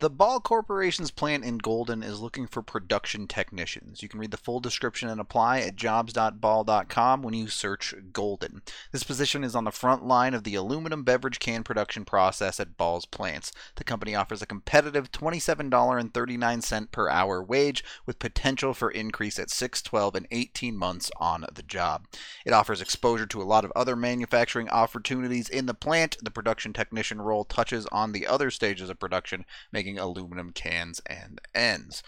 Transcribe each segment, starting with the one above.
The Ball Corporation's plant in Golden is looking for production technicians. You can read the full description and apply at jobs.ball.com when you search Golden. This position is on the front line of the aluminum beverage can production process at Ball's plants. The company offers a competitive $27.39 per hour wage with potential for increase at 6, 12, and 18 months on the job. It offers exposure to a lot of other manufacturing opportunities in the plant. The production technician role touches on the other stages of production, making aluminum cans and ends.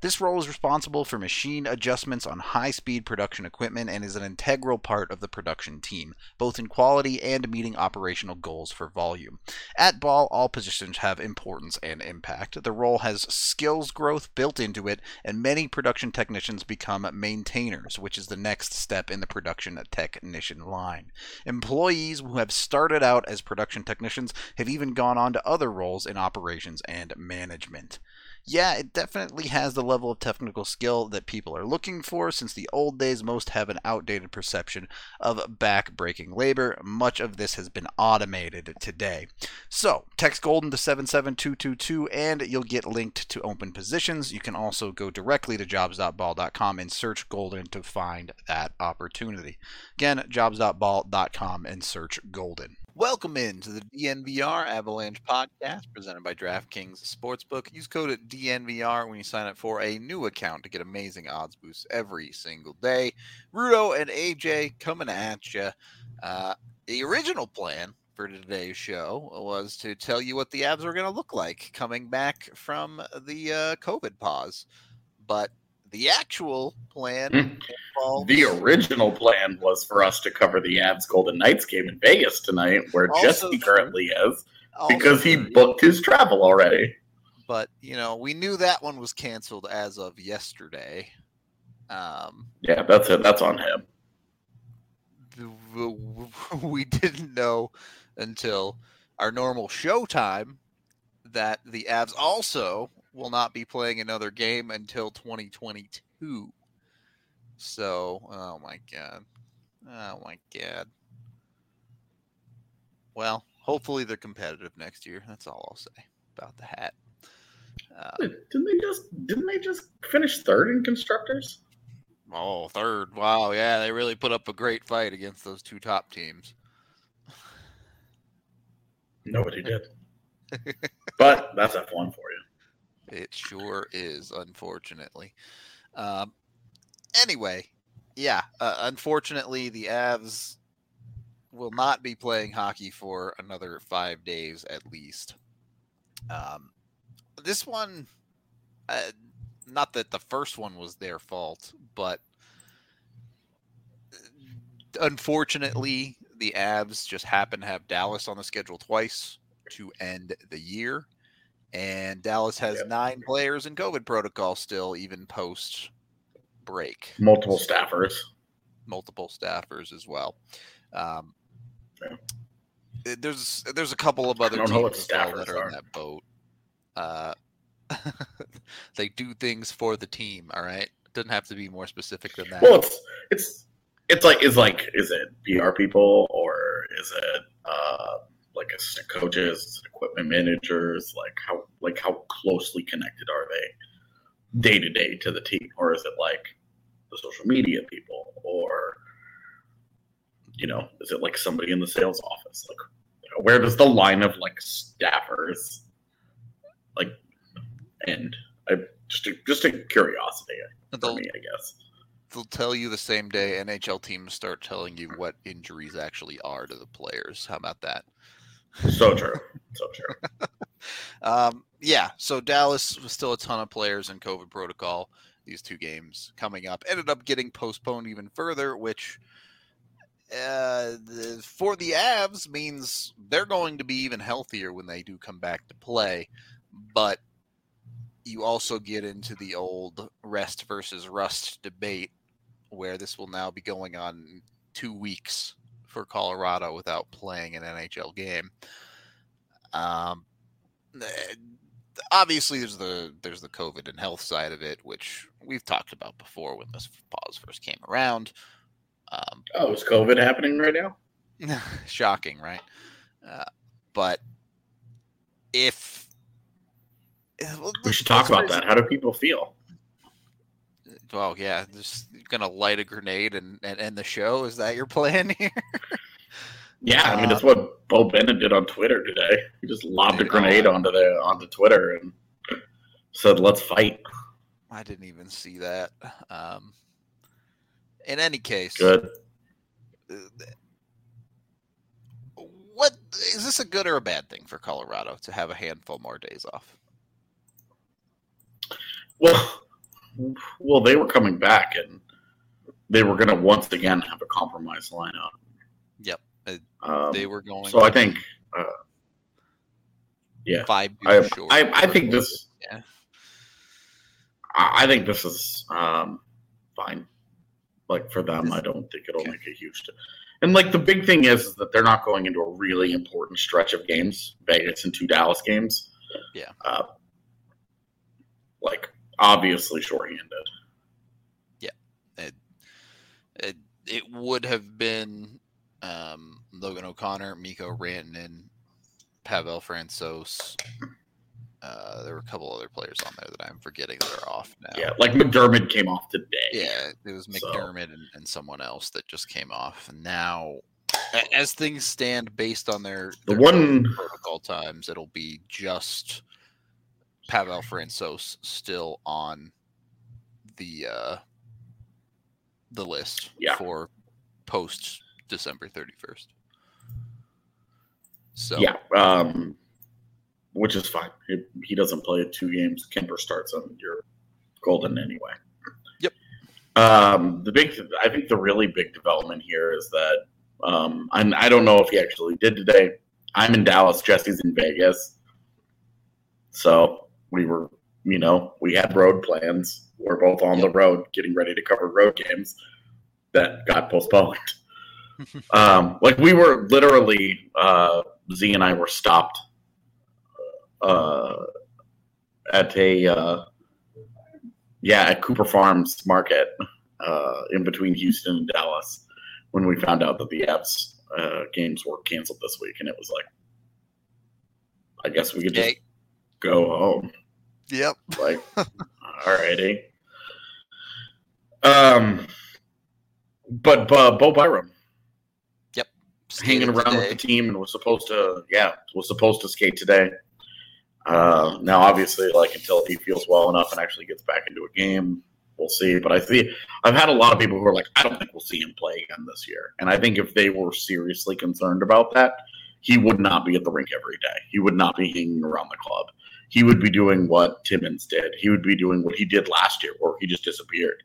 This role is responsible for machine adjustments on high speed production equipment and is an integral part of the production team, both in quality and meeting operational goals for volume. At Ball, all positions have importance and impact. The role has skills growth built into it, and many production technicians become maintainers, which is the next step in the production technician line. Employees who have started out as production technicians have even gone on to other roles in operations and management yeah, it definitely has the level of technical skill that people are looking for, since the old days most have an outdated perception of back-breaking labor. Much of this has been automated today. So, text Golden to 77222 and you'll get linked to open positions. You can also go directly to jobs.ball.com and search Golden to find that opportunity. Again, jobs.ball.com and search Golden. Welcome into the DNVR Avalanche podcast presented by DraftKings Sportsbook. Use code DNVR when you sign up for a new account to get amazing odds boosts every single day. Rudo and AJ coming at you. Uh, the original plan for today's show was to tell you what the Avs were going to look like coming back from the uh, COVID pause. But the actual plan hmm. The original plan was for us to cover the Avs Golden Knights game in Vegas tonight, where also Jesse currently is, because he booked his travel already. But you know, we knew that one was canceled as of yesterday. Um, yeah, that's it. That's on him. We didn't know until our normal show time that the Avs also will not be playing another game until 2022. So, oh my god. Oh my god. Well, hopefully they're competitive next year. That's all I'll say about the hat. Uh, didn't they just didn't they just finish third in constructors? Oh, third. Wow, yeah, they really put up a great fight against those two top teams. Nobody did. but that's F1 for you. It sure is, unfortunately. Um, anyway, yeah, uh, unfortunately, the Avs will not be playing hockey for another five days at least. Um, this one, uh, not that the first one was their fault, but unfortunately, the Avs just happen to have Dallas on the schedule twice to end the year. And Dallas has yep. nine players in COVID protocol still, even post break. Multiple staffers. Multiple staffers as well. Um, yeah. Eh, there's there's a couple of other teams that are, are in that boat. Uh, they do things for the team. All right, it doesn't have to be more specific than that. Well, it's it's it's like is like is it PR people or is it uh, like assistant coaches, equipment managers, like how like how closely connected are they day to day to the team, or is it like the social media people, or you know, is it like somebody in the sales office? Like, where does the line of like staffers, like end? I just a, just a curiosity for me, I guess. they'll tell you the same day NHL teams start telling you what injuries actually are to the players. How about that? So true. So true. Um, yeah, so Dallas was still a ton of players in COVID protocol. These two games coming up ended up getting postponed even further, which uh, the, for the Avs means they're going to be even healthier when they do come back to play. But you also get into the old rest versus rust debate, where this will now be going on two weeks for Colorado without playing an NHL game. Um, obviously there's the there's the COVID and health side of it, which we've talked about before when this pause first came around. Um, Oh, is COVID happening right now? shocking, right? Uh, but if eh, We should talk about that. How do people feel? Well, yeah, just gonna light a grenade and, and end the show. Is that your plan here? Yeah, I mean that's what Bo Bennett did on Twitter today. He just lobbed a grenade onto the onto Twitter and said, "Let's fight." I didn't even see that. Um, in any case, Good. What is this a good or a bad thing for Colorado to have a handful more days off? Well, well, they were coming back and they were going to once again have a compromised lineup. Yep, Um, they were going. so I think, uh, yeah, five I, short. I, I think this, Yeah. I think this is um, fine. Like for them, I don't think it'll Okay. make a huge. di- And like the big thing is, is that they're not going into a really important stretch of games, Vegas and two Dallas games. Yeah. Uh, like obviously shorthanded. Yeah, it, it would have been um, Logan O'Connor, Mikko Rantanen, Pavel Francouz. Uh, there were a couple other players on there that I'm forgetting that are off now. Yeah, like McDermott came off today. Yeah, it was So- McDermott and, and someone else that just came off. And now, as things stand, based on their, The their one- protocol times, it'll be just Pavel Francouz still on the uh, the list Yeah. for post December thirty first. So Yeah, um, which is fine. He, he doesn't play two games. Kuemper starts on your golden anyway. Yep. Um, the big, I think the really big development here is that um, I'm, I don't know if he actually did today. I'm in Dallas. Jesse's in Vegas. So we were, you know, we had road plans. We're both on the road, getting ready to cover road games that got postponed. um, like we were literally, uh, Z and I were stopped uh, at a uh, yeah at Cooper Farms Market uh, in between Houston and Dallas when we found out that the Avs uh, games were canceled this week, and it was like, I guess we could just. Go home. Yep. Like, alrighty. Um, but uh, Bo Byram Yep. hanging around today. with the team and was supposed to yeah was supposed to skate today uh now obviously like until he feels well enough and actually gets back into a game we'll see but i see i've had a lot of people who are like i don't think we'll see him play again this year and i think if they were seriously concerned about that he would not be at the rink every day he would not be hanging around the club he would be doing what timmins did he would be doing what he did last year where he just disappeared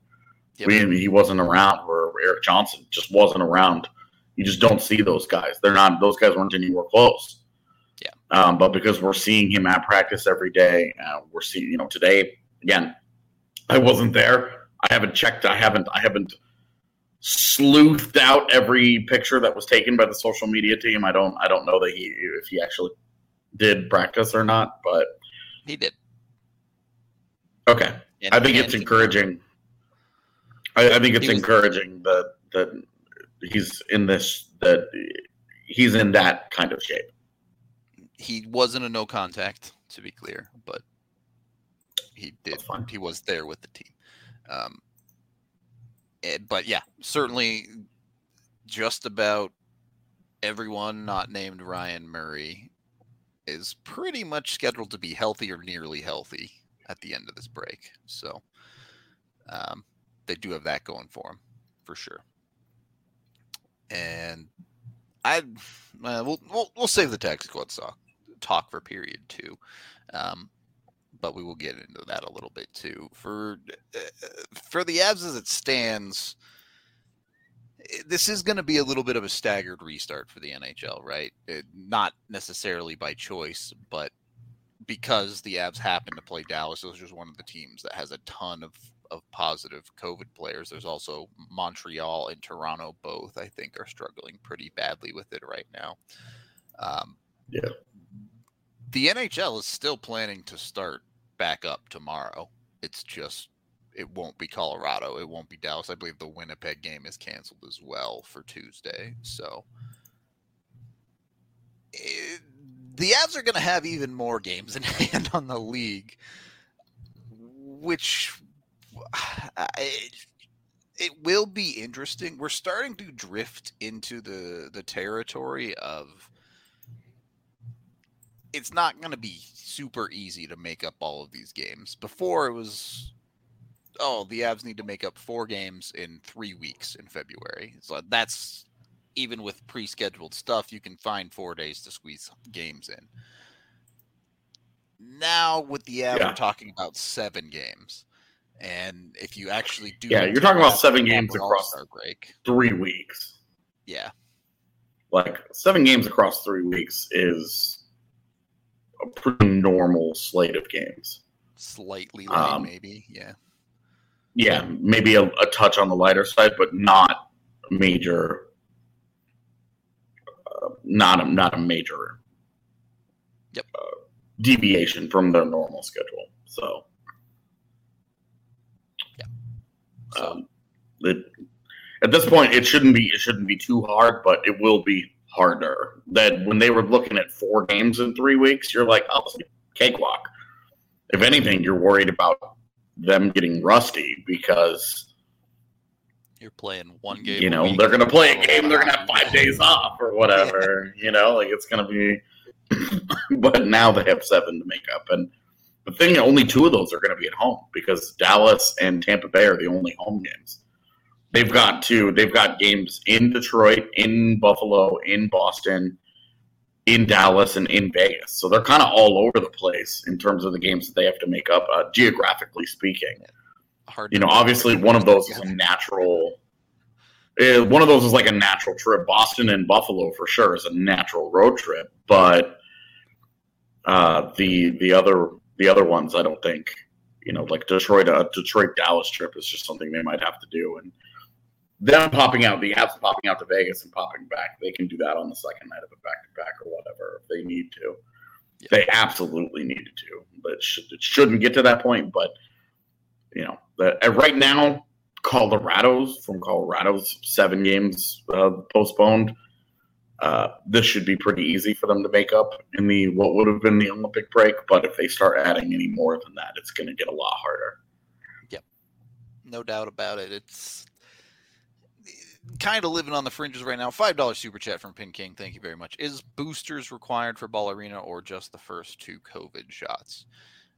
Yep. mean, he wasn't around where erik johnson just wasn't around you just don't see those guys. They're not; those guys weren't anywhere close. Yeah. Um, but because we're seeing him at practice every day, uh, we're seeing, you know, today again. I wasn't there. I haven't checked. I haven't. I haven't sleuthed out every picture that was taken by the social media team. I don't. I don't know that he if he actually did practice or not. But He did. okay, And- I think it's encouraging. I, I think it's was- encouraging that that he's in this that he's in that kind of shape. he wasn't a no contact to be clear but he did he was there with the team um eh, but yeah certainly just about everyone not named ryan murray is pretty much scheduled to be healthy or nearly healthy at the end of this break. So um, they do have that going for them for sure. And I, uh, we'll, we'll we'll save the taxi squad talk talk for period two, um, but we will get into that a little bit too. For uh, for the Avs as it stands, this is going to be a little bit of a staggered restart for the NHL, right? It, not necessarily by choice, but because the Avs happen to play Dallas, those is one of the teams that has a ton of of positive COVID players. There's also Montreal and Toronto both, I think, are struggling pretty badly with it right now. Um, yeah. The NHL is still planning to start back up tomorrow. It's just it won't be Colorado. It won't be Dallas. I believe the Winnipeg game is canceled as well for Tuesday. So it, the Avs are going to have even more games in hand on the league, which it will be interesting. We're starting to drift into the the territory of it's not going to be super easy to make up all of these games. Before it was oh, the Avs need to make up four games in 3 weeks in February. So that's even with pre-scheduled stuff, you can find 4 days to squeeze games in. Now with the Avs, yeah. we're talking about 7 games. And if you actually do, yeah, you're talking about seven games across break. three weeks. Yeah, like seven games across three weeks is a pretty normal slate of games. Slightly light, um, maybe. Yeah. Yeah, maybe a, a, touch on the lighter side, but not major. Uh, not a not a major. Yep. Uh, deviation from their normal schedule. So. Um, it, at this point, it shouldn't be it shouldn't be too hard, but it will be harder. That when they were looking at four games in three weeks, you're like, oh, cakewalk. If anything, you're worried about them getting rusty because you're playing one game. You know, they're going to play a game. They're going to have five ah. days off or whatever. You know, like it's going to be. but now they have seven to make up, and the thing, only two of those are going to be at home because Dallas and Tampa Bay are the only home games. They've got two. They've got games in Detroit, in Buffalo, in Boston, in Dallas, and in Vegas. So they're kind of all over the place in terms of the games that they have to make up, uh, geographically speaking. Hard you know, obviously, one of those is a natural. Uh, one of those is like a natural trip. Boston and Buffalo for sure is a natural road trip, but uh, the the other the other ones, I don't think, you know, like Detroit, a uh, Detroit Dallas trip is just something they might have to do. And them popping out, the Avs popping out to Vegas and popping back, they can do that on the second night of a back to back or whatever if they need to. Yeah. They absolutely needed to, but it, should, it shouldn't get to that point. But you know, the, right now, Colorado's from Colorado's seven games uh, postponed. Uh, this should be pretty easy for them to make up in the what would have been the Olympic break. But if they start adding any more than that, it's going to get a lot harder. Yep, no doubt about it. It's kind of living on the fringes right now. Five dollars super chat from Pin King. Thank you very much. Is boosters required for Ball Arena or just the first two COVID shots?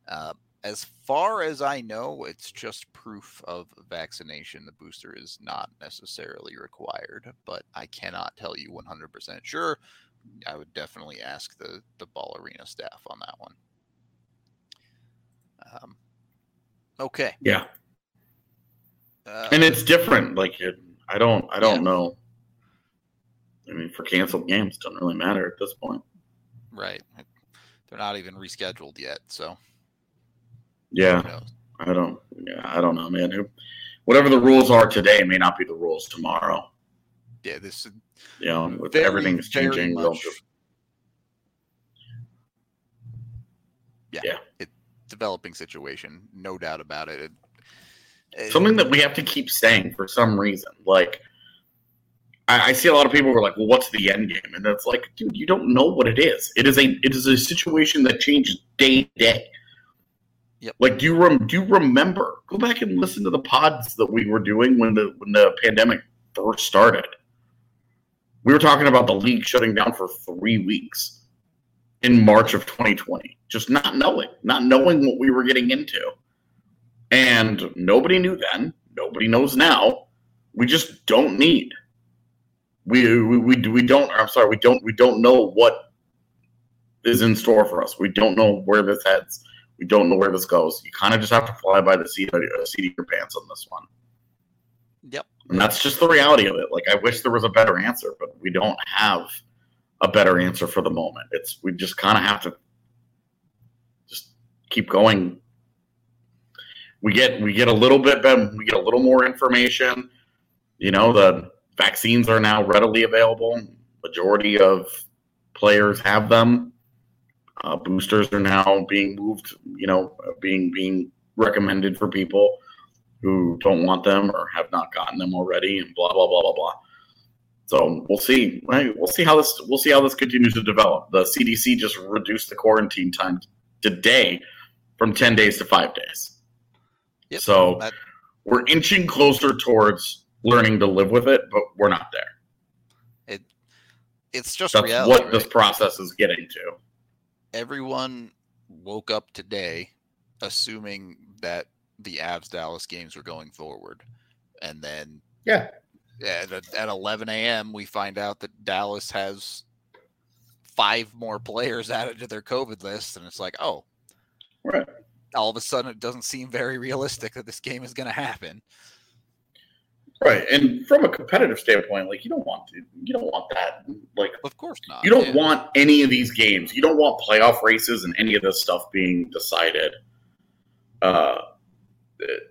Uh, as far as I know, it's just proof of vaccination. The booster is not necessarily required, but I cannot tell you 100% sure. I would definitely ask the the ball arena staff on that one. Um, okay. Yeah. Uh, and it's different. Like it, I don't, I don't yeah. know. I mean, for canceled games, doesn't really matter at this point. Right. They're not even rescheduled yet, so. Yeah, I don't. Yeah, I don't know, man. Whatever the rules are today may not be the rules tomorrow. Yeah, this. You know, with very, everything's changing. Much, yeah, yeah. It, developing situation, no doubt about it, it Something that we have to keep saying for some reason, like. I, I see a lot of people who are like, "Well, what's the end game?" And it's like, dude, you don't know what it is. It is a it is a situation that changes day to day. Yep. Like, do you rem- do you remember? Go back and listen to the pods that we were doing when the when the pandemic first started. We were talking about the league shutting down for three weeks. in March of 2020, just not knowing, not knowing what we were getting into. And nobody knew then, nobody knows now. We just don't need. We we we, we don't I'm sorry, we don't we don't know what is in store for us. We don't know where this heads. We don't know where this goes. You kind of just have to fly by the seat of, uh, seat of your pants on this one. Yep. And that's just the reality of it. Like I wish there was a better answer, but we don't have a better answer for the moment. It's we just kind of have to just keep going. We get we get a little bit we get a little more information. You know, the vaccines are now readily available. Majority of players have them. Uh, boosters are now being moved. You know, being being recommended for people who don't want them or have not gotten them already, and blah blah blah blah blah. So we'll see. Right? We'll see how this. We'll see how this continues to develop. The CDC just reduced the quarantine time today from ten days to five days. Yep, so that, we're inching closer towards learning to live with it, but we're not there. It it's just That's reality, what right? this process is getting to. Everyone woke up today assuming that the Avs Dallas games were going forward, and then yeah, at, at 11 a.m. we find out that Dallas has five more players added to their COVID list, and it's like, oh, right. All of a sudden, it doesn't seem very realistic that this game is going to happen. Right, and from a competitive standpoint, like you don't want to, you don't want that. Like, of course not. You don't yeah. want any of these games. You don't want playoff races and any of this stuff being decided. Uh,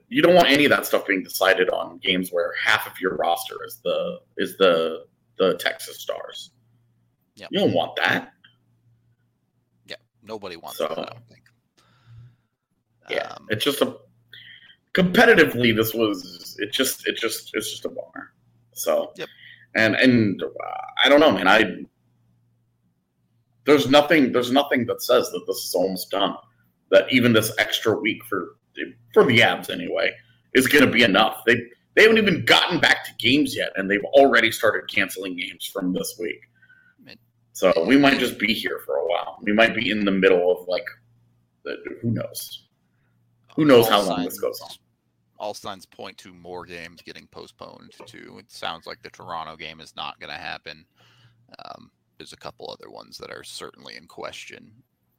you don't want any of that stuff being decided on games where half of your roster is the is the the Texas Stars. Yeah, you don't want that. Yeah, nobody wants so, that. I don't think. Yeah, um, it's just a competitively. This was it. Just it just it's just a bummer. So yep. and and uh, I don't know, man. I there's nothing there's nothing that says that this is almost done. That even this extra week for for the Avs anyway, is going to be enough. They they haven't even gotten back to games yet, and they've already started canceling games from this week. So we might just be here for a while. We might be in the middle of like, the, who knows? Who knows all how long this goes on? All signs point to more games getting postponed. Too. It sounds like the Toronto game is not going to happen. Um, there's a couple other ones that are certainly in question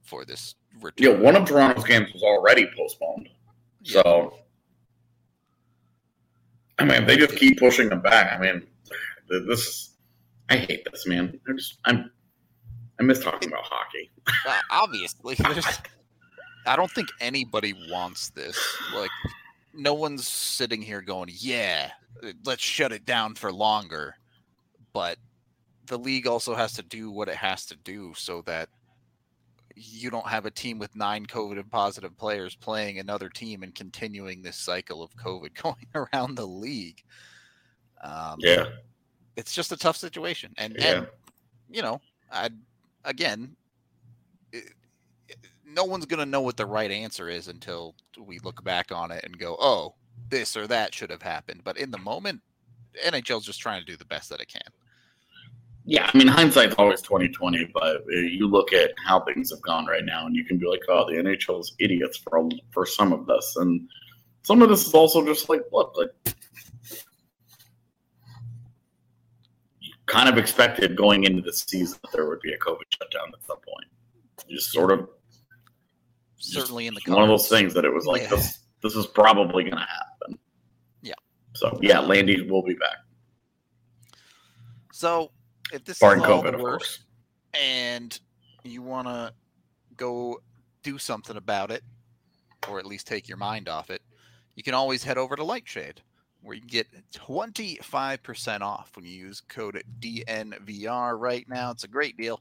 for this return. Yeah, one of Toronto's games was already postponed. So, I mean, they just keep pushing them back. I mean, this is. I hate this, man. I just, I'm. I miss talking about hockey. Uh, obviously, I don't think anybody wants this. Like, no one's sitting here going, "Yeah, let's shut it down for longer." But the league also has to do what it has to do so that you don't have a team with nine COVID positive players playing another team and continuing this cycle of COVID going around the league. Um, yeah, it's just a tough situation, and yeah. and you know, I again, no one's gonna know what the right answer is until we look back on it and go, oh, this or that should have happened. But in the moment, NHL's just trying to do the best that it can. Yeah, I mean hindsight's always twenty twenty, but uh, you look at how things have gone right now, and you can be like, "Oh, the NHL's idiots for for some of this," and some of this is also just like, look, like you kind of expected going into the season that there would be a COVID shutdown at some point. Just sort of, certainly in the one of those things that it was like yeah. this. This is probably going to happen. Yeah. So yeah, Landy will be back. So if this Barring is all COVID, the worst, and you want to go do something about it, or at least take your mind off it, you can always head over to Lightshade, where you can get 25% off when you use code DNVR right now. It's a great deal.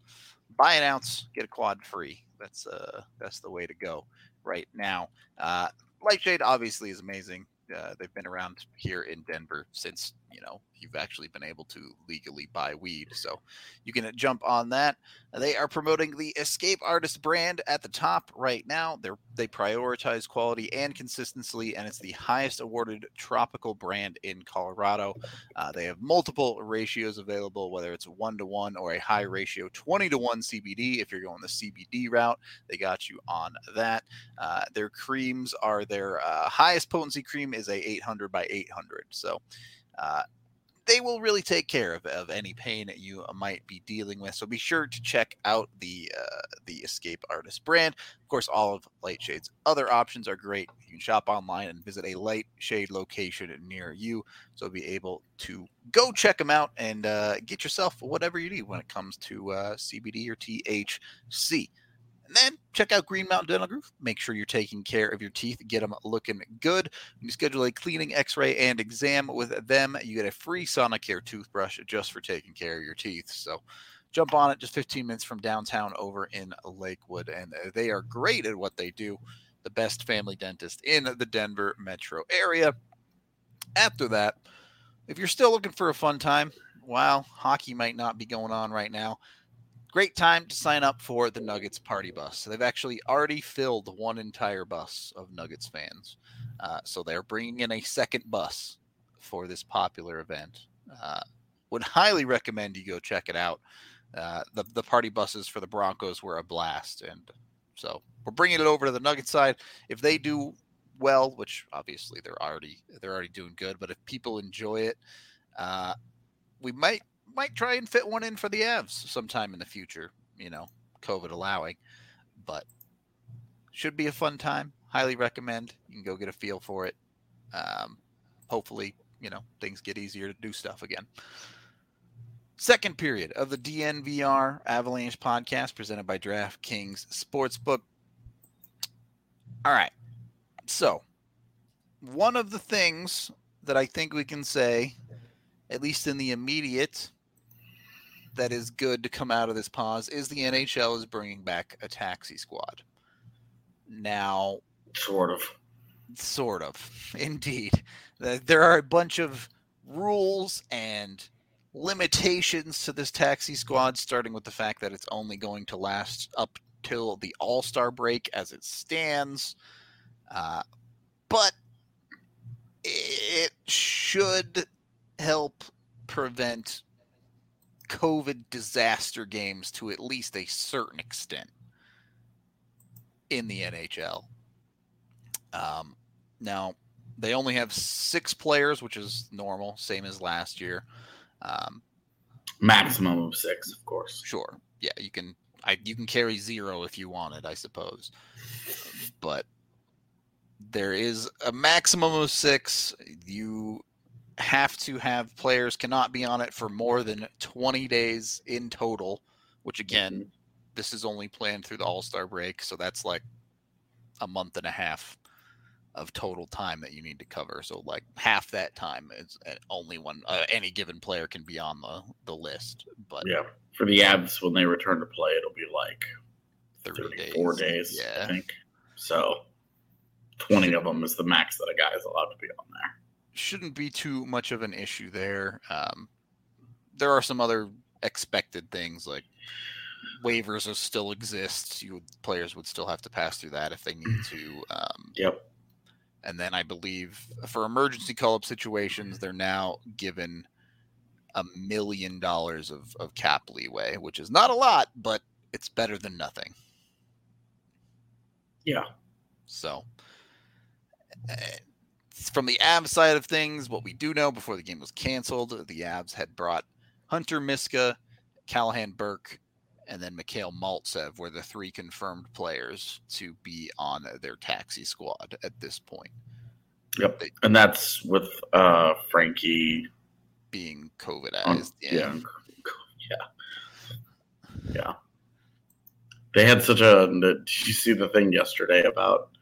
Buy an ounce, get a quad free. That's uh that's the way to go right now. Uh, Lightshade obviously is amazing. Uh, they've been around here in Denver since you know you've actually been able to legally buy weed. So you can jump on that. They are promoting the Escape Artist brand at the top right now. They they prioritize quality and consistency, and it's the highest awarded topical brand in Colorado. Uh, they have multiple ratios available, whether it's one to one or a high ratio twenty to one CBD. If you're going the CBD route, they got you on that. Uh, their creams are their uh, highest potency cream is a 800 by 800. So uh, they will really take care of, of any pain that you might be dealing with. So be sure to check out the uh, the Escape Artist brand. Of course, all of Lightshade's other options are great. You can shop online and visit a Lightshade location near you, so be able to go check them out and uh, get yourself whatever you need when it comes to uh, CBD or THC. And then check out Green Mountain Dental Group. Make sure you're taking care of your teeth. Get them looking good. When you schedule a cleaning, x ray, and exam with them, you get a free Sonicare toothbrush just for taking care of your teeth. So jump on it just 15 minutes from downtown over in Lakewood. And uh, they are great at what they do. The best family dentist in the Denver metro area. After that, if you're still looking for a fun time, while hockey might not be going on right now, great time to sign up for the Nuggets party bus. They've actually already filled one entire bus of Nuggets fans. Uh, so they're bringing in a second bus for this popular event. Uh, would highly recommend you go check it out. Uh, the the party buses for the Broncos were a blast, and so we're bringing it over to the Nuggets side. If they do well, which obviously they're already they're already doing good, but if people enjoy it, uh, we might might try and fit one in for the Avs sometime in the future, you know, COVID allowing. But should be a fun time. Highly recommend. You can go get a feel for it. Um, hopefully, you know, things get easier to do stuff again. Second period of the DNVR Avalanche podcast presented by DraftKings Sportsbook. All right. So, one of the things that I think we can say, at least in the immediate that is good to come out of this pause is the NHL is bringing back a taxi squad. Now, sort of, sort of, indeed, there are a bunch of rules and limitations to this taxi squad, starting with the fact that it's only going to last up till the All Star break as it stands. Uh, but it should help prevent COVID disaster games to at least a certain extent in the NHL. Um, now, they only have six players, which is normal, same as last year. Um, Maximum of six, of course. Sure. Yeah, you can. I you can carry zero if you wanted, I suppose. But there is a maximum of six. You have to have players cannot be on it for more than 20 days in total, which again, mm-hmm. this is only planned through the All Star break. So that's like a month and a half of total time that you need to cover. So like half that time is uh, only one uh, any given player can be on the the list. But yeah, for the Avs when they return to play, it'll be like 34 days. days yeah. I think. So 20 of them is the max that a guy is allowed to be on there shouldn't be too much of an issue there. Um, there are some other expected things like waivers will still exist. You players would still have to pass through that if they need to. Um, yep. And then I believe for emergency call up situations, they're now given a million dollars of, of cap leeway, which is not a lot, but it's better than nothing. Yeah. So, uh, from the Avs side of things, what we do know before the game was canceled, the Avs had brought Hunter Miska, Callahan Burke, and then Mikhail Maltsev were the three confirmed players to be on their taxi squad at this point. Yep. They, and that's with uh, Frankie being COVIDized. yeah. Yeah. Yeah. They had such a. Did you see the thing yesterday about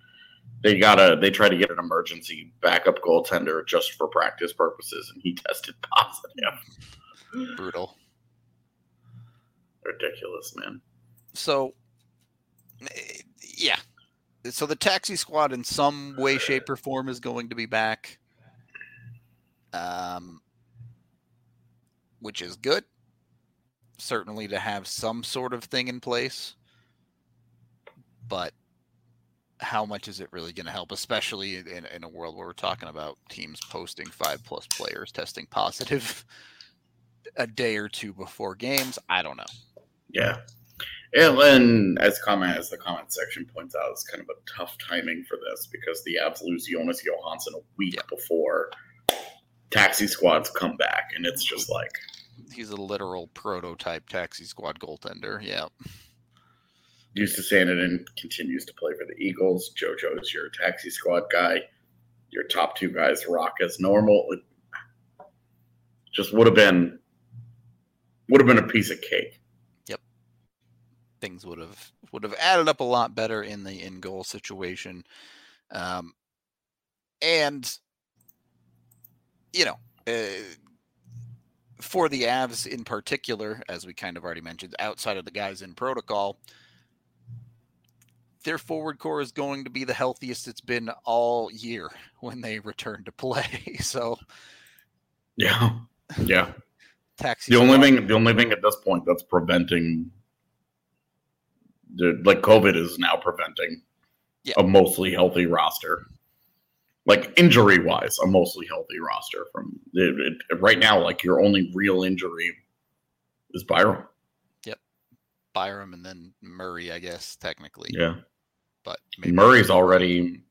they gotta they try to get an emergency backup goaltender just for practice purposes, and he tested positive. Brutal. Ridiculous, man. So, eh, yeah. So the taxi squad, in some way, shape, or form, is going to be back. Um, which is good. Certainly to have some sort of thing in place. But how much is it really going to help, especially in, in a world where we're talking about teams posting five plus players testing positive a day or two before games? I don't know. Yeah. And then, as comment as the comment section points out, it's kind of a tough timing for this because the Avs lose Jonas Johansson a week Yeah. before taxi squads come back, and it's just like, He's a literal prototype taxi squad goaltender. Yeah. Used to Sandin continues to play for the Eagles. JoJo's your taxi squad guy. Your top two guys rock as normal. It just would have been would have been a piece of cake. Yep. Things would have would have added up a lot better in the in goal situation um and you know uh, for the avs in particular as we kind of already mentioned outside of the guys in protocol their forward core is going to be the healthiest it's been all year when they return to play so Yeah. Yeah. taxi The only squad- thing the only thing at this point that's preventing the like COVID is now preventing Yeah. a mostly healthy roster. Like injury wise, a mostly healthy roster from it, it- right now, like your only real injury is. Yep, Byram and then murray i guess technically Yeah. But maybe Murray's already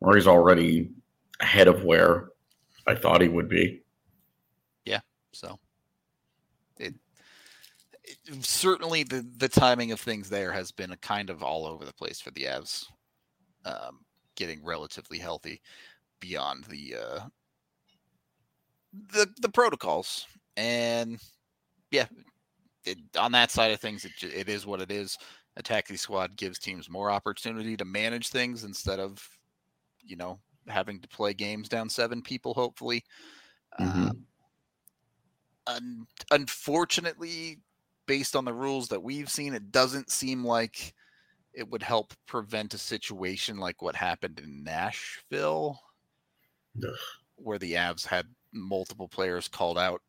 Murray's already ahead of where I thought he would be. Yeah, so it, it certainly the the timing of things there has been a kind of all over the place for the Avs, um, getting relatively healthy beyond the uh, the the protocols, and yeah, it, on that side of things, it it is what it is. A taxi squad gives teams more opportunity to manage things instead of, you know, having to play games down seven people. Hopefully. Mhm. Um, un- unfortunately, based on the rules that we've seen, it doesn't seem like it would help prevent a situation like what happened in Nashville, Ugh. where the Avs had multiple players called out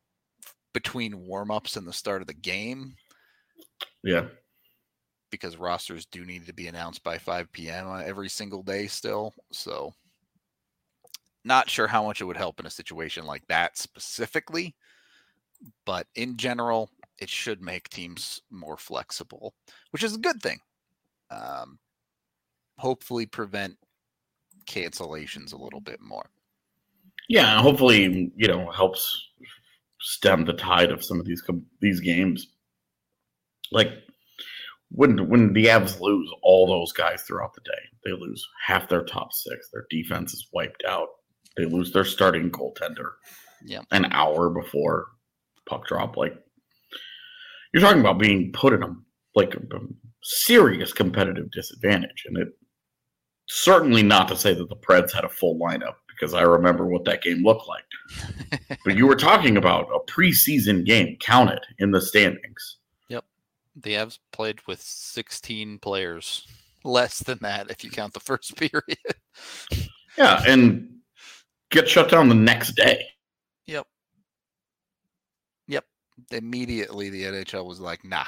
between warmups and the start of the game Yeah. Because rosters do need to be announced by 5 p.m. on every single day still. So, not sure how much it would help in a situation like that specifically, but in general, it should make teams more flexible, which is a good thing. Um, hopefully, prevent cancellations a little bit more. Yeah, hopefully, you know, helps stem the tide of some of these these games. Like when when the Avs lose all those guys throughout the day, they lose half their top six. Their defense is wiped out. They lose their starting goaltender. Yeah. an hour before puck drop. Like you're talking about being put in a like a serious competitive disadvantage, and it certainly not to say that the Preds had a full lineup because I remember what that game looked like. but you were talking about a preseason game counted in the standings. The Avs played with 16 players, less than that if you count the first period. Yeah, and get shut down the next day. Yep. Yep. Immediately the NHL was like, nah,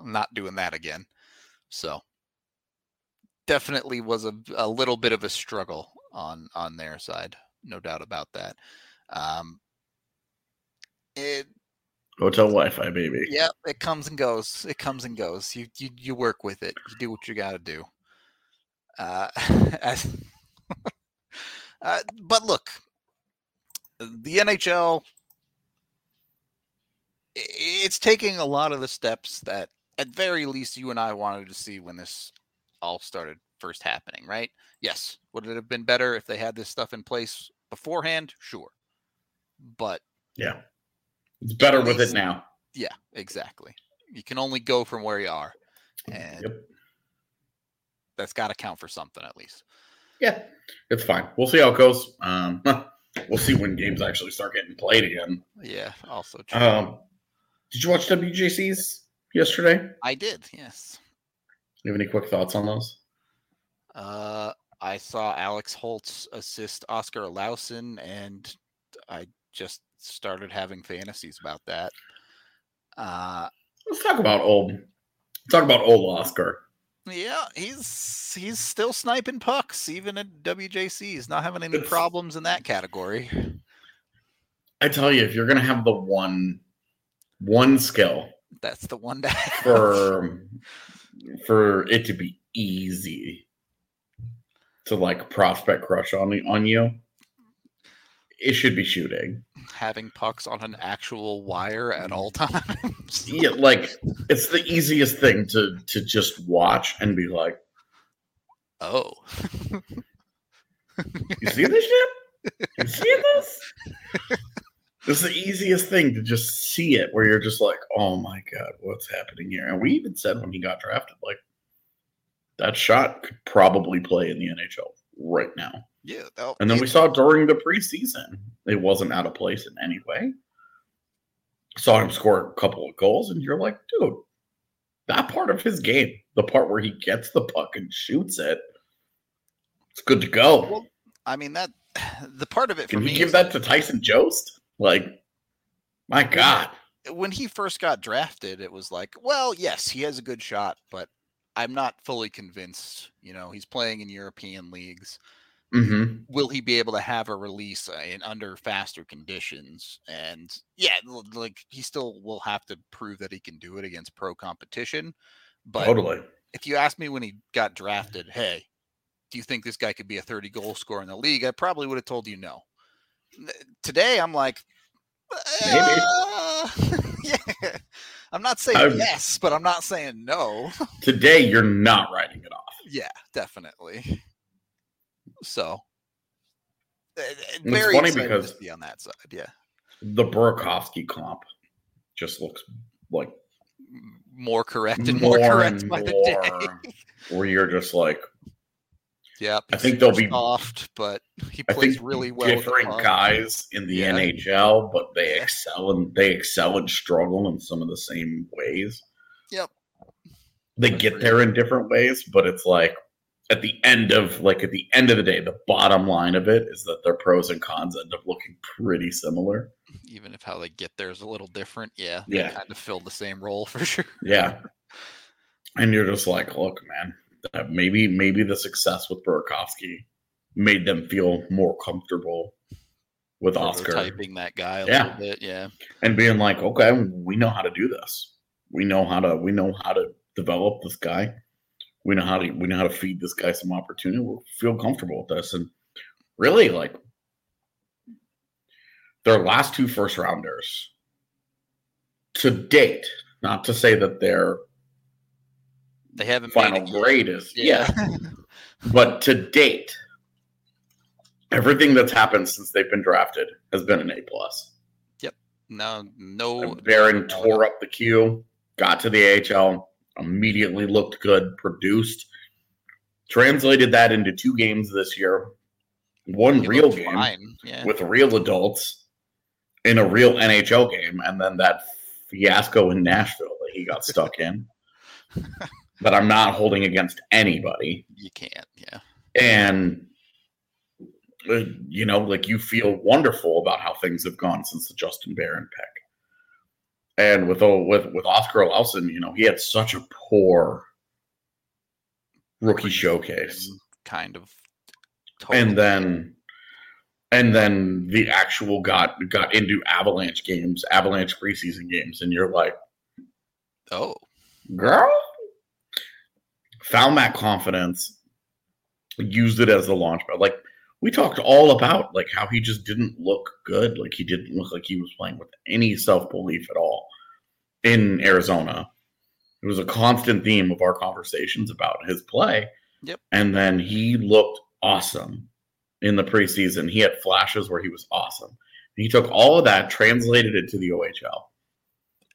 I'm not doing that again. So definitely was a, a little bit of a struggle on on their side. No doubt about that. Um it Hotel Wi-Fi, baby. yeah, it comes and goes. It comes and goes. You you, you work with it. You do what you got to do. Uh, as, uh, but look, the NHL, it's taking a lot of the steps that, at very least, you and I wanted to see when this all started first happening. Right? Yes. Would it have been better if they had this stuff in place beforehand? Sure. But Yeah, it's better with it now. yeah, exactly. You can only go from where you are, and Yep. that's got to count for something at least. Yeah, it's fine. We'll see how it goes. Um, we'll see when games actually start getting played again. Yeah. Also true. Um, did you watch WJCs yesterday? I did. Yes. You have any quick thoughts on those? Uh, I saw Alex Holtz assist Oskar Olausson, and I just started having fantasies about that. Uh, Let's talk about old. Talk about old Oscar. yeah, he's he's still sniping pucks even at WJC. He's not having any problems in that category. I tell you, if you're gonna have the one one skill That's the one to have. for for it to be easy to like prospect crush on on you, it should be shooting. Having pucks on an actual wire at all times. Yeah, like it's the easiest thing to to just watch and be like, Oh, You see this shit? You see this? It's the easiest thing to just see it where you're just like, oh my God, what's happening here? And we even said when he got drafted, like, that shot could probably play in the NHL right now. Yeah. And then we saw during the preseason, it wasn't out of place in any way. Saw him score a couple of goals, and you're like, dude, that part of his game, the part where he gets the puck and shoots it, it's good to go. Well, I mean that the part of it for Can you give that to Tyson Jost? Like, my God. when he first got drafted, it was like, well, yes, he has a good shot, but I'm not fully convinced. You know, he's playing in European leagues. Mm-hmm. Will he be able to have a release uh, in under faster conditions? And yeah, like he still will have to prove that he can do it against pro competition. But Totally. if you ask me when he got drafted, hey, do you think this guy could be a 30 goal scorer in the league? I probably would have told you no. Today, I'm like, Maybe. uh, yeah. I'm not saying I'm- yes, but I'm not saying no. Today, you're not writing it off. yeah, definitely. So, uh, uh, It's very funny because- to be on that side. Yeah, The Burakovsky comp just looks like more correct and more, correct by the day. where you're just like, Yeah, I think they'll be- soft, but he plays really well. different guys in the Yeah. NHL, but they Yeah. excel and they excel and struggle in some of the same ways. Yep. They get there in different ways, but it's like at the end of like at the end of the day, the bottom line of it is that their pros and cons end up looking pretty similar. even if how they get there is a little different. Yeah, Yeah. kind of fill the same role for sure. Yeah. And you're just like, look, man, maybe maybe the success with Burakovsky made them feel more comfortable with Oskar typing that guy a Yeah. little bit. Yeah, and being like, okay, we know how to do this. We know how to we know how to develop this guy. We know how to we know how to feed this guy some opportunity. We'll feel comfortable with this. And really like their last two first rounders to date, not to say that they're they haven't made final it yet. grade is Yeah. yeah. but to date everything that's happened since they've been drafted has been an a plus Yep. No, no. Barron tore up the queue got to the AHL immediately looked good produced translated that into two games this year one he real game Yeah, with real adults in a real NHL game, and then that fiasco in Nashville that he got stuck in. that I'm not holding against anybody. you can't. Yeah, And uh, you know, like you feel wonderful about how things have gone since the Justin Barron pick. And with oh, with with Oskar Olausson, you know, he had such a poor rookie showcase. kind of. and then and then the actual got got into avalanche games avalanche preseason games and you're like oh, girl found that confidence used it as the launch pad like we talked all about like how he just didn't look good. Like he didn't look like he was playing with any self-belief at all in arizona. It was a constant theme of our conversations about his play. Yep. and then he looked awesome in the preseason. He had flashes where he was awesome. He took all of that translated it to the ohl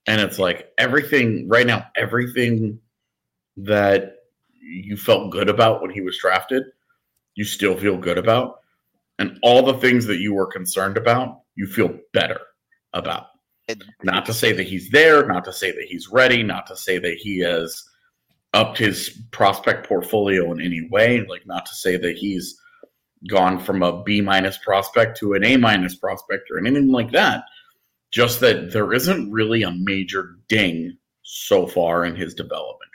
and it's like everything right now everything that you felt good about when he was drafted you still feel good about and all the things that you were concerned about you feel better about not to say that he's there not to say that he's ready not to say that he has upped his prospect portfolio in any way like not to say that he's gone from a B minus prospect to an A minus prospect or anything like that. Just that there isn't really a major ding so far in his development.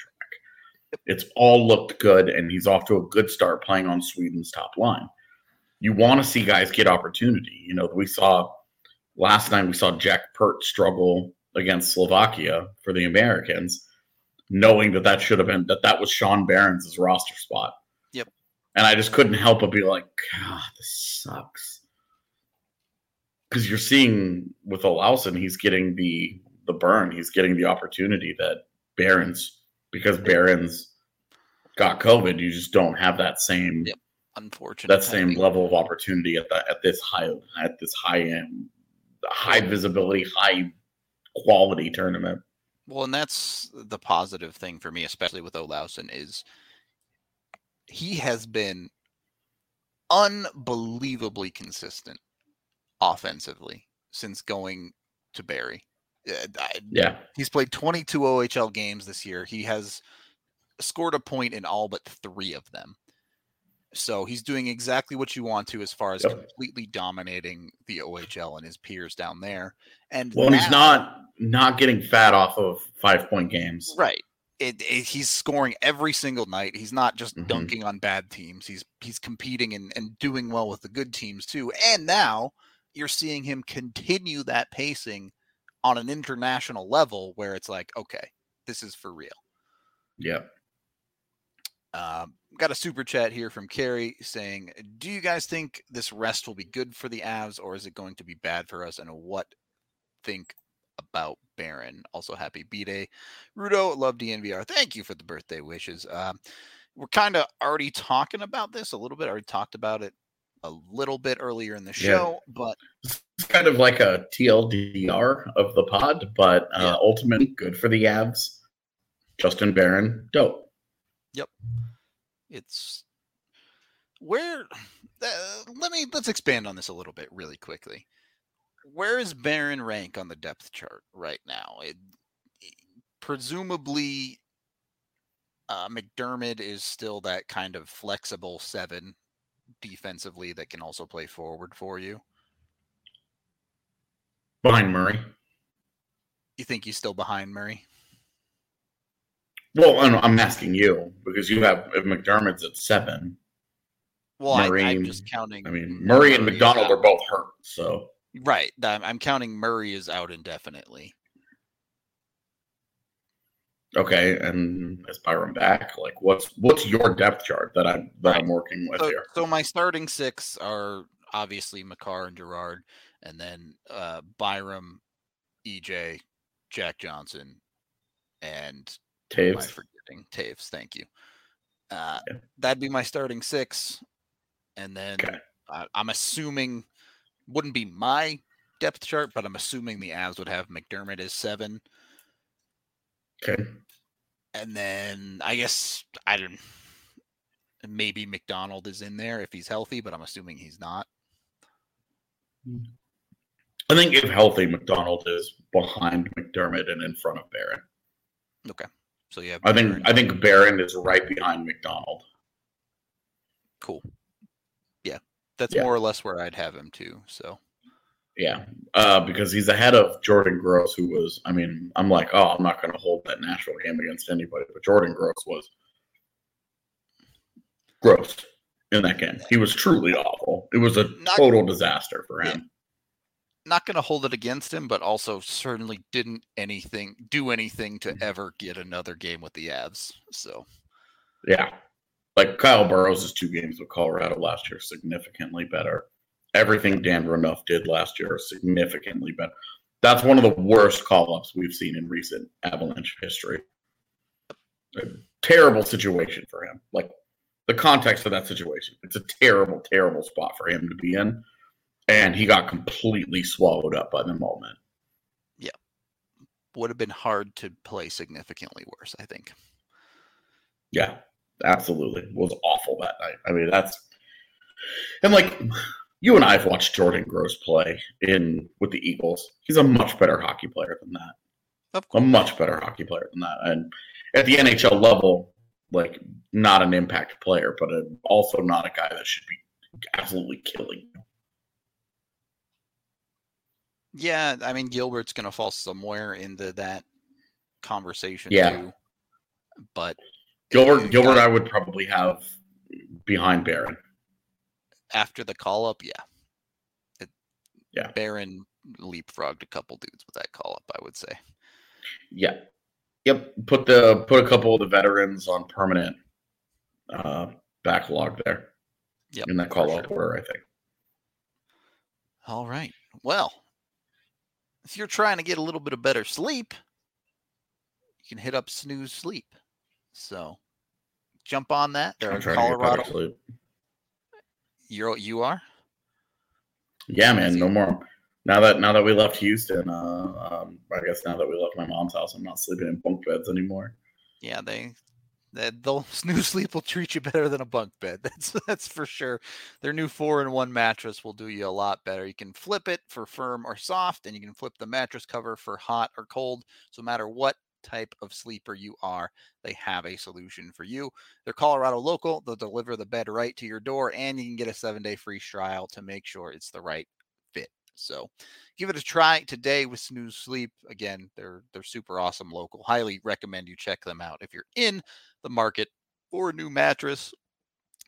It's all looked good, and he's off to a good start playing on Sweden's top line. You want to see guys get opportunity. You know, we saw last night, we saw Jack Peart struggle against Slovakia for the Americans, knowing that that should have been that that was Sean Behrens' roster spot. Yep. And I just couldn't help but be like, God, this sucks. Because you're seeing with Olausson, he's getting the the burn. He's getting the opportunity that Behrens, because Behrens got COVID, you just don't have that same yep. unfortunate that same level of opportunity at that at this high at this high end, high visibility, high quality tournament. Well, and that's the positive thing for me, especially with Olausson, is he has been unbelievably consistent offensively since going to Barrie. Yeah. He's played 22 OHL games this year. He has scored a point in all but three of them. So he's doing exactly what you want to as far as yep. completely dominating the OHL and his peers down there. And well, now, he's not not getting fat off of five point games, right? It, it, he's scoring every single night. He's not just mm-hmm. dunking on bad teams. He's he's competing and, and doing well with the good teams too. And now you're seeing him continue that pacing on an international level where it's like, okay, this is for real. Yeah. Um, got a super chat here from Carrie saying, "Do you guys think this rest will be good for the Avs, or is it going to be bad for us? And what think about Barron? Also, happy B Day, Rudo. Love DNVR. Thank you for the birthday wishes. Um, we're kind of already talking about this a little bit. Already talked about it a little bit earlier in the show, yeah. but kind of like a TLDR of the pod. But uh, yeah. ultimately, good for the Avs. Justin Barron, dope. Yep. It's where uh, let me let's expand on this a little bit really quickly. Where is Barron rank on the depth chart right now? It, presumably uh, MacDermid is still that kind of flexible seven defensively that can also play forward for you. Behind Murray. You think he's still behind Murray? Well, I'm asking you because you have if MacDermid's at seven. Well, Murray, I, am just counting. I mean, Murray and MacDonald are both hurt, so right. I'm counting Murray is out indefinitely. Okay, and is Byram back? Like, what's what's your depth chart that I'm that right. I'm working with so, here? So my starting six are obviously Makar and Girard, and then uh, Byram, EJ, Jack Johnson, and Toews. Forgetting Toews? Thank you. Uh, yeah. That'd be my starting six, and then okay. uh, I'm assuming wouldn't be my depth chart, but I'm assuming the Avs would have MacDermid as seven. Okay. And then I guess I don't. Maybe MacDonald is in there if he's healthy, but I'm assuming he's not. I think if healthy, MacDonald is behind MacDermid and in front of Barron. Okay. So yeah, I think I think Barron is right behind MacDonald. Cool. Yeah, that's yeah. more or less where I'd have him too. So. Yeah, uh, because he's ahead of Jordan Gross, who was. I mean, I'm like, oh, I'm not going to hold that Nashville game against anybody, but Jordan Gross was gross in that game. He was truly awful. It was a not, total disaster for him. Not going to hold it against him, but also certainly didn't anything do anything to mm. ever get another game with the Avs. So, yeah, like Kyle Burroughs' two games with Colorado last year significantly better. Everything Dan Renouf did last year significantly better. That's one of the worst call ups we've seen in recent Avalanche history. A terrible situation for him. Like the context of that situation, it's a terrible, terrible spot for him to be in and he got completely swallowed up by the moment. Yeah. Would have been hard to play significantly worse, I think. Yeah, absolutely. It was awful that night. I mean, that's and like you and I've watched Jordan Gross play in with the Eagles. He's a much better hockey player than that. Of course. A much better hockey player than that. And at the NHL level, like not an impact player, but a, also not a guy that should be absolutely killing you. Yeah, I mean Gilbert's going to fall somewhere into that conversation Yeah. too. But Gilbert, Gilbert, got- I would probably have behind Barron. after the call up, yeah. It, Yeah. Barron leapfrogged a couple dudes with that call up, I would say. Yeah. Yep. Put the put a couple of the veterans on permanent uh backlog there. Yep, In that call sure. up order, I think. All right. Well, if you're trying to get a little bit of better sleep, you can hit up snooze sleep. So jump on that. They're in trying to get Colorado. You're you are? Yeah, man. No more. Now that now that we left Houston, uh, um, I guess now that we left my mom's house, I'm not sleeping in bunk beds anymore. Yeah, they that they'll snooze sleep will treat you better than a bunk bed. That's that's for sure. Their new four in one mattress will do you a lot better. You can flip it for firm or soft, and you can flip the mattress cover for hot or cold. So no matter what type of sleeper you are, they have a solution for you. They're Colorado local. They'll deliver the bed right to your door, and you can get a seven day free trial to make sure it's the right. So give it a try today with Snooze Sleep. Again, they're they're super awesome local. Highly recommend you check them out if you're in the market for a new mattress.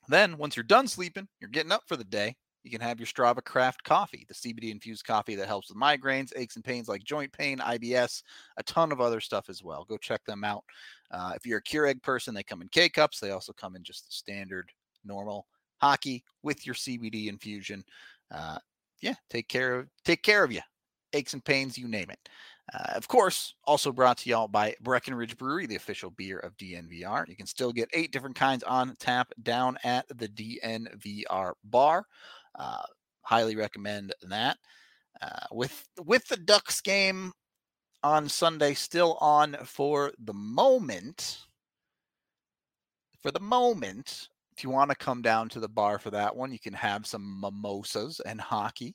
Then once you're done sleeping, you're getting up for the day. You can have your Strava Craft coffee, the CBD infused coffee that helps with migraines, aches and pains like joint pain, IBS, a ton of other stuff as well. Go check them out. Uh, if you're a Keurig person, they come in K cups. They also come in just the standard normal hockey with your CBD infusion. Uh, yeah, take care of take care of you. Aches and pains, you name it. Uh, of course, also brought to y'all by Breckenridge Brewery, the official beer of DNVR. You can still get eight different kinds on tap down at the DNVR bar. Uh, highly recommend that. Uh, with with the Ducks game on Sunday still on for the moment. For the moment, if you want to come down to the bar for that one, you can have some mimosas and hockey.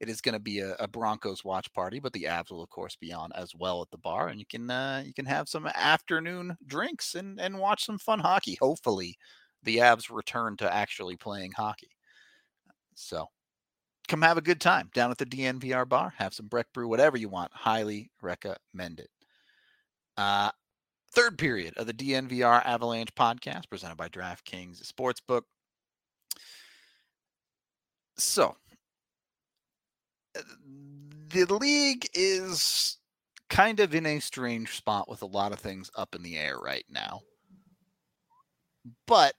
It is going to be a, a Broncos watch party, but the Avs will of course be on as well at the bar, and you can uh, you can have some afternoon drinks and and watch some fun hockey. Hopefully, the Avs return to actually playing hockey. So, come have a good time down at the DNVR bar. Have some Breck Brew, whatever you want. Highly recommend it. Uh, third period of the DNVR Avalanche podcast presented by DraftKings Sportsbook. So, the league is kind of in a strange spot with a lot of things up in the air right now. But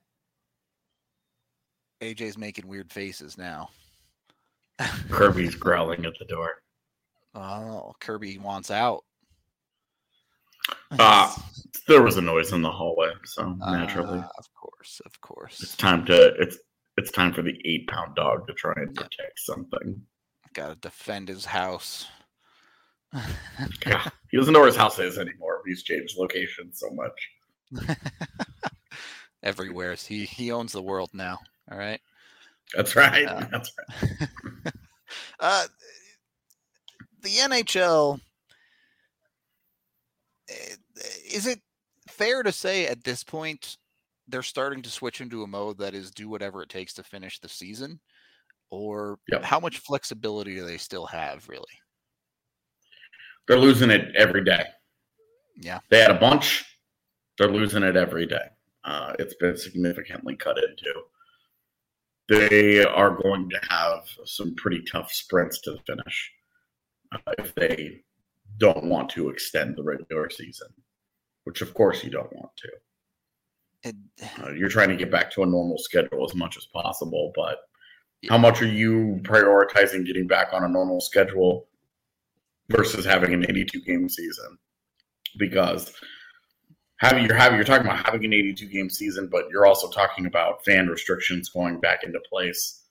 AJ's making weird faces now. Kirby's growling at the door. Oh, Kirby wants out. Ah, there was a noise in the hallway, so naturally, Ah, of course, of course, it's time to it's it's time for the eight pound dog to try and Yeah. protect something. Got to defend his house. Yeah, he doesn't know where his house is anymore. He's changed location so much. Everywhere. He he owns the world now. All right. That's right. Yeah. That's right. Uh, the NHL. Is it fair to say at this point they're starting to switch into a mode that is do whatever it takes to finish the season, or Yep. how much flexibility do they still have? Really? They're losing it every day. Yeah. They had a bunch. They're losing it every day. Uh, it's been significantly cut into. They are going to have some pretty tough sprints to finish uh, if they don't want to extend the regular season, which of course you don't want to. It, Uh, you're trying to get back to a normal schedule as much as possible, but Yeah. how much are you prioritizing getting back on a normal schedule versus having an 82 game season? Because having you're having you're talking about having an 82 game season, but you're also talking about fan restrictions going back into place.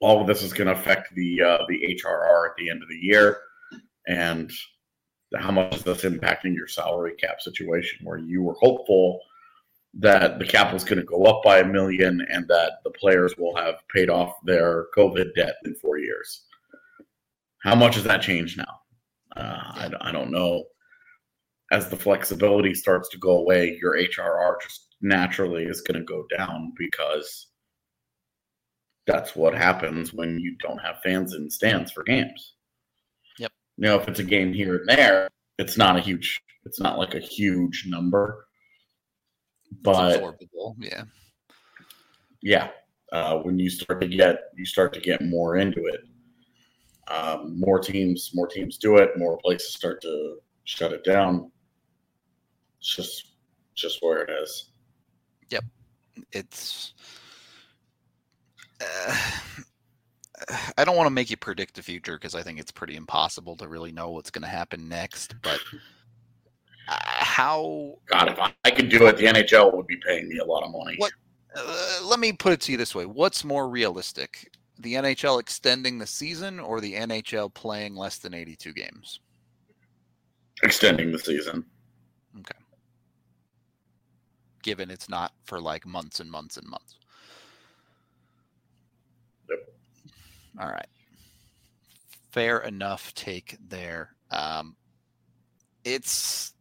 All of this is going to affect the uh, the HRR at the end of the year, and how much is this impacting your salary cap situation where you were hopeful that the cap was going to go up by a million and that the players will have paid off their COVID debt in four years. How much has that changed now? Uh, I, I don't know. As the flexibility starts to go away, your HRR just naturally is going to go down because that's what happens when you don't have fans in stands for games. You know, if it's a game here and there, it's not a huge. It's not like a huge number. But. Yeah. yeah, uh, when you start to get you start to get more into it, um, more teams more teams do it. More places start to shut it down. It's just just where it is. Yep, it's. Uh, I don't want to make you predict the future because I think it's pretty impossible to really know what's going to happen next. But how God, if I, I could do it, the NHL would be paying me a lot of money. What? Uh, let me put it to you this way: What's more realistic, the NHL extending the season or the NHL playing less than eighty-two games? Extending the season. Okay. Given it's not for like months and months and months. Yep. All right. Fair enough take there. Um, it's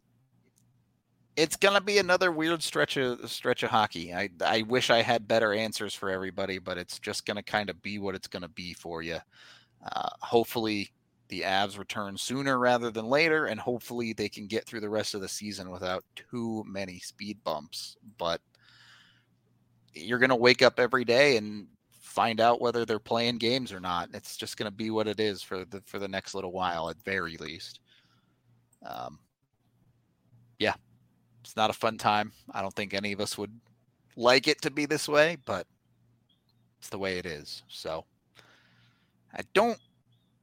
it's gonna be another weird stretch of stretch of hockey. I I wish I had better answers for everybody, but it's just gonna kind of be what it's gonna be for you. Uh, hopefully, the Avs return sooner rather than later, and hopefully they can get through the rest of the season without too many speed bumps. But you're gonna wake up every day and find out whether they're playing games or not. It's just gonna be what it is for the for the next little while, at very least. Um, yeah, it's not a fun time. I don't think any of us would like it to be this way, but it's the way it is. So I don't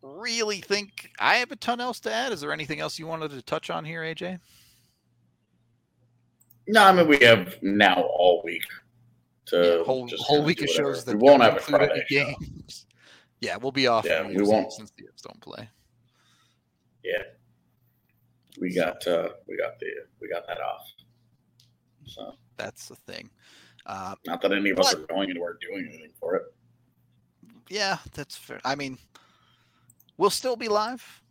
really think I have a ton else to add. Is there anything else you wanted to touch on here, AJ? No, I mean we have now all week Yeah, whole whole week of shows that we won't have a Friday games. Yeah, we'll be off. Yeah, we won't. since the Avs don't play. Yeah, we got uh, we got the we got that off. So That's the thing. Uh, not that any of us are going anywhere doing anything for it. yeah, that's fair. I mean, we'll still be live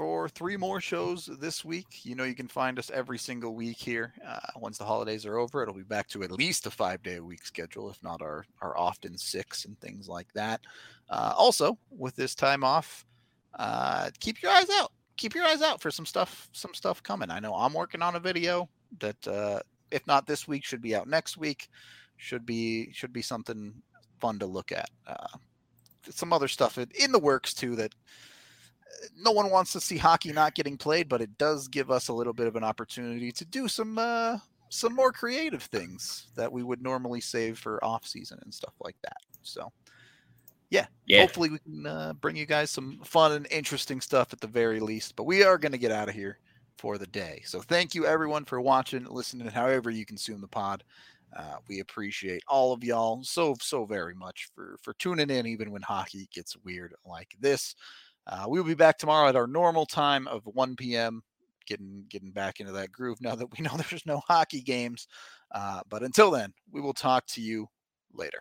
for three more shows this week. You know, you can find us every single week here. Uh, once the holidays are over, it'll be back to at least a five day a week schedule, if not our, our often six and things like that. Uh, also, with this time off, uh, keep your eyes out. Keep your eyes out for some stuff, some stuff coming. I know I'm working on a video that, uh, if not this week, should be out next week. Should be should be something fun to look at. Uh, some other stuff in the works too that no one wants to see hockey not getting played, but it does give us a little bit of an opportunity to do some uh, some more creative things that we would normally save for off season and stuff like that. So, yeah, Yeah, hopefully we can uh, bring you guys some fun and interesting stuff at the very least. But we are going to get out of here for the day. So thank you everyone for watching, listening, however you consume the pod. Uh, we appreciate all of y'all so so very much for for tuning in, even when hockey gets weird like this. Uh, we will be back tomorrow at our normal time of 1 p.m. Getting getting back into that groove now that we know there's no hockey games. Uh, but until then, we will talk to you later.